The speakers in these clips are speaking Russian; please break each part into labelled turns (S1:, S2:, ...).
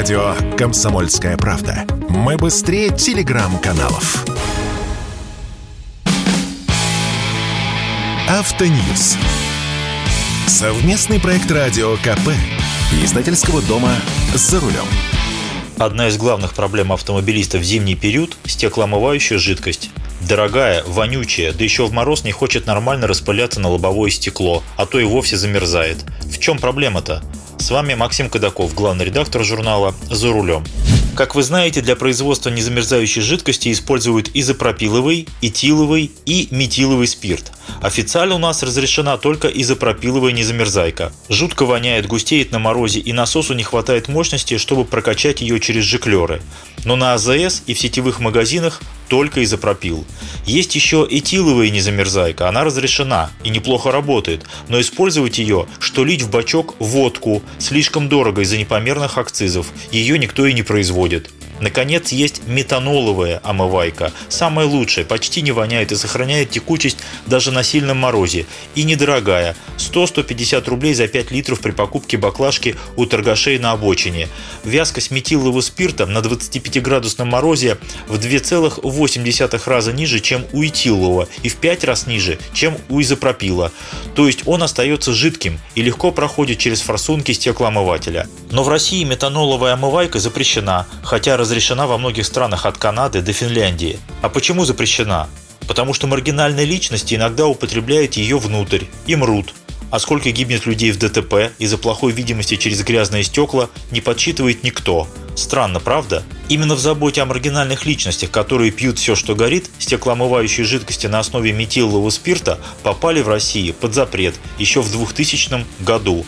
S1: Радио «Комсомольская правда». Мы быстрее телеграм-каналов. Автоньюз. Совместный проект радио КП. Издательского дома «За рулем».
S2: Одна из главных проблем автомобилистов в зимний период – стеклоомывающая жидкость. Дорогая, вонючая, да еще в мороз не хочет нормально распыляться на лобовое стекло, а то и вовсе замерзает. В чем проблема-то? С вами Максим Кадаков, главный редактор журнала «За рулем». Как вы знаете, для производства незамерзающей жидкости используют изопропиловый, этиловый и метиловый спирт. Официально у нас разрешена только изопропиловая незамерзайка. Жутко воняет, густеет на морозе и насосу не хватает мощности, чтобы прокачать ее через жиклеры. Но на АЗС и в сетевых магазинах только изопропил. Есть еще этиловая незамерзайка, она разрешена и неплохо работает, но использовать ее, что лить в бачок водку, слишком дорого из-за непомерных акцизов, ее никто и не производит. Наконец, есть метаноловая омывайка. Самая лучшая, почти не воняет и сохраняет текучесть даже на сильном морозе. И недорогая. 100-150 рублей за 5 литров при покупке баклажки у торгашей на обочине. Вязкость метилового спирта на 25-градусном морозе в 2,8 раза ниже, чем у этилового, и в 5 раз ниже, чем у изопропила. То есть он остается жидким и легко проходит через форсунки стеклоомывателя. Но в России метаноловая омывайка запрещена, хотя раз разрешена во многих странах от Канады до Финляндии. А почему запрещена? Потому что маргинальные личности иногда употребляют ее внутрь и мрут. А сколько гибнет людей в ДТП из-за плохой видимости через грязные стекла, не подсчитывает никто. Странно, правда? Именно в заботе о маргинальных личностях, которые пьют все, что горит, стеклоомывающие жидкости на основе метилового спирта попали в России под запрет еще в 2000 году.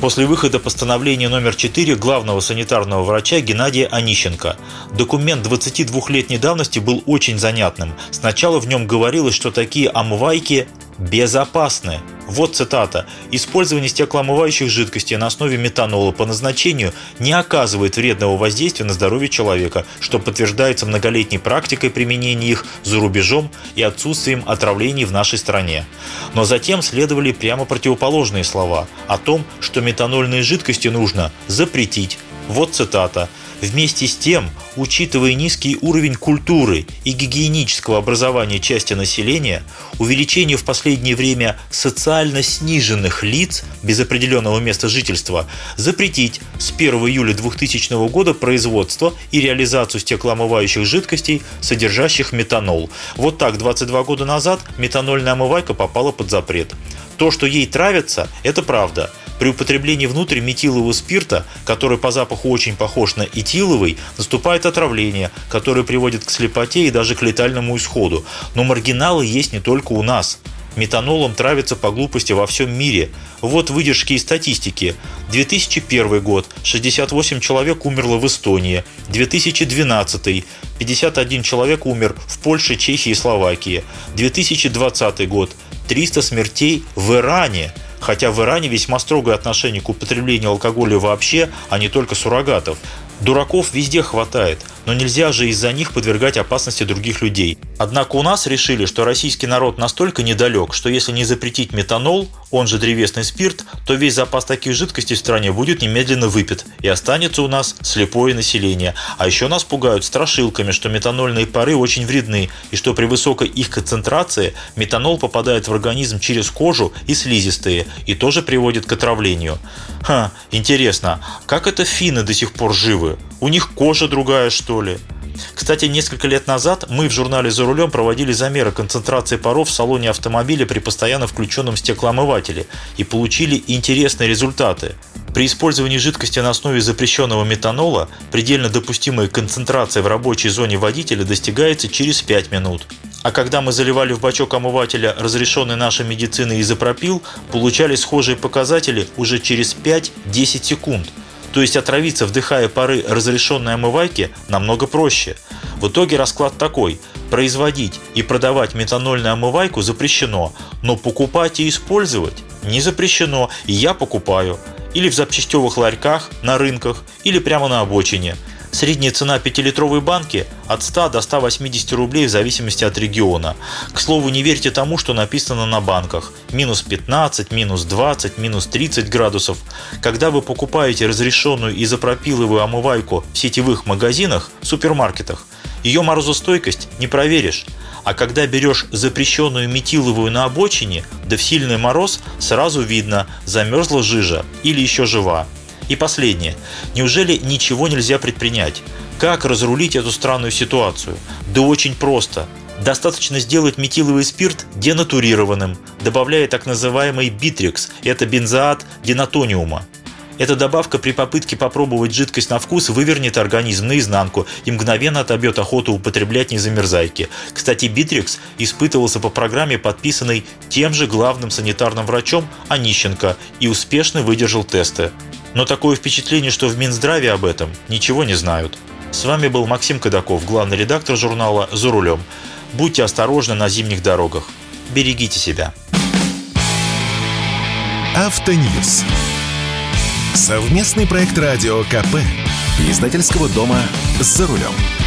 S2: После выхода постановления номер 4 главного санитарного врача Геннадия Онищенко. Документ 22-летней давности был очень занятным. Сначала в нем говорилось, что такие омывайки безопасны. Вот цитата. «Использование стеклоомывающих жидкостей на основе метанола по назначению не оказывает вредного воздействия на здоровье человека, что подтверждается многолетней практикой применения их за рубежом и отсутствием отравлений в нашей стране». Но затем следовали прямо противоположные слова о том, что метанольные жидкости нужно запретить. Вот цитата. Вместе с тем, учитывая низкий уровень культуры и гигиенического образования части населения, увеличение в последнее время социально сниженных лиц без определенного места жительства, запретить с 1 июля 2000 года производство и реализацию стеклоомывающих жидкостей, содержащих метанол. Вот так 22 года назад метанольная омывайка попала под запрет. То, что ей травится, это правда – при употреблении внутрь метилового спирта, который по запаху очень похож на этиловый, наступает отравление, которое приводит к слепоте и даже к летальному исходу. Но маргиналы есть не только у нас. Метанолом травится по глупости во всем мире. Вот выдержки из статистики. 2001 год. 68 человек умерло в Эстонии. 2012. 51 человек умер в Польше, Чехии и Словакии. 2020 год. 300 смертей в Иране – хотя в Иране весьма строгое отношение к употреблению алкоголя вообще, а не только суррогатов. Дураков везде хватает, но нельзя же из-за них подвергать опасности других людей. Однако у нас решили, что российский народ настолько недалек, что если не запретить метанол, он же древесный спирт, то весь запас таких жидкостей в стране будет немедленно выпит, и останется у нас слепое население. А еще нас пугают страшилками, что метанольные пары очень вредны, и что при высокой их концентрации метанол попадает в организм через кожу и слизистые, и тоже приводит к отравлению. Ха, интересно, как это финны до сих пор живы? У них кожа другая, что ли? Кстати, несколько лет назад мы в журнале «За рулем» проводили замеры концентрации паров в салоне автомобиля при постоянно включенном стеклоомывателе и получили интересные результаты. При использовании жидкости на основе запрещенного метанола предельно допустимая концентрация в рабочей зоне водителя достигается через 5 минут. А когда мы заливали в бачок омывателя разрешенный нашей медициной изопропил, получали схожие показатели уже через 5-10 секунд – то есть отравиться, вдыхая пары разрешенной омывайки, намного проще. В итоге расклад такой. Производить и продавать метанольную омывайку запрещено, но покупать и использовать не запрещено, и я покупаю. Или в запчастевых ларьках, на рынках, или прямо на обочине. Средняя цена 5-литровой банки от 100 до 180 рублей в зависимости от региона. К слову, не верьте тому, что написано на банках. Минус 15, минус 20, минус 30 градусов. Когда вы покупаете разрешенную изопропиловую омывайку в сетевых магазинах, супермаркетах, ее морозостойкость не проверишь. А когда берешь запрещенную метиловую на обочине, да в сильный мороз, сразу видно, замерзла жижа или еще жива. И последнее. Неужели ничего нельзя предпринять? Как разрулить эту странную ситуацию? Да очень просто. Достаточно сделать метиловый спирт денатурированным, добавляя так называемый битрекс, это бензоат денатониума. Эта добавка при попытке попробовать жидкость на вкус вывернет организм наизнанку и мгновенно отобьет охоту употреблять незамерзайки. Кстати, Битрекс испытывался по программе, подписанной тем же главным санитарным врачом Онищенко и успешно выдержал тесты. Но такое впечатление, что в Минздраве об этом ничего не знают. С вами был Максим Кадаков, главный редактор журнала «За рулем». Будьте осторожны на зимних дорогах. Берегите себя.
S1: Автоньюз. Совместный проект радио КП. Издательского дома «За рулем».